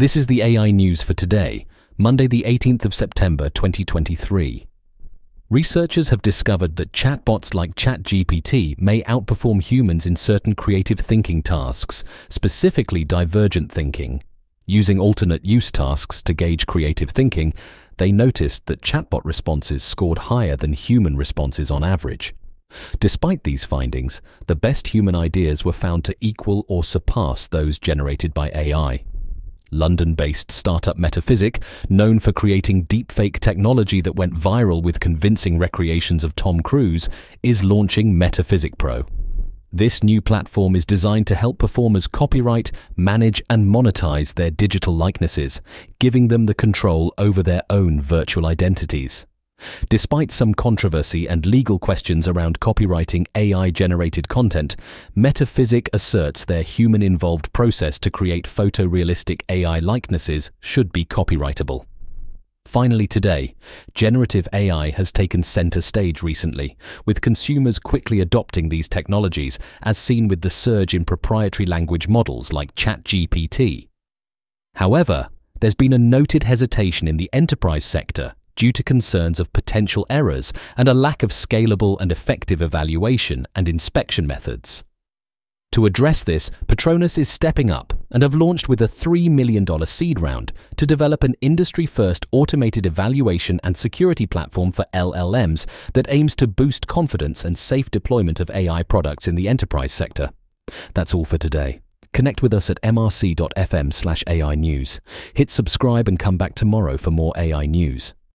This is the AI news for today, Monday, the 18th of September 2023. Researchers have discovered that chatbots like ChatGPT may outperform humans in certain creative thinking tasks, specifically divergent thinking. Using alternate use tasks to gauge creative thinking, they noticed that chatbot responses scored higher than human responses on average. Despite these findings, the best human ideas were found to equal or surpass those generated by AI. London-based startup Metaphysic, known for creating deepfake technology that went viral with convincing recreations of Tom Cruise, is launching Metaphysic Pro. This new platform is designed to help performers copyright, manage and monetize their digital likenesses, giving them the control over their own virtual identities. Despite some controversy and legal questions around copyrighting AI-generated content, Metaphysic asserts their human-involved process to create photorealistic AI likenesses should be copyrightable. Finally today, generative AI has taken center stage recently, with consumers quickly adopting these technologies as seen with the surge in proprietary language models like ChatGPT. However, there's been a noted hesitation in the enterprise sector due to concerns of potential errors and a lack of scalable and effective evaluation and inspection methods. To address this, Patronus is stepping up and have launched with a $3 million seed round to develop an industry-first automated evaluation and security platform for LLMs that aims to boost confidence and safe deployment of AI products in the enterprise sector. That's all for today. Connect with us at mrc.fm slash AI news. Hit subscribe and come back tomorrow for more AI news.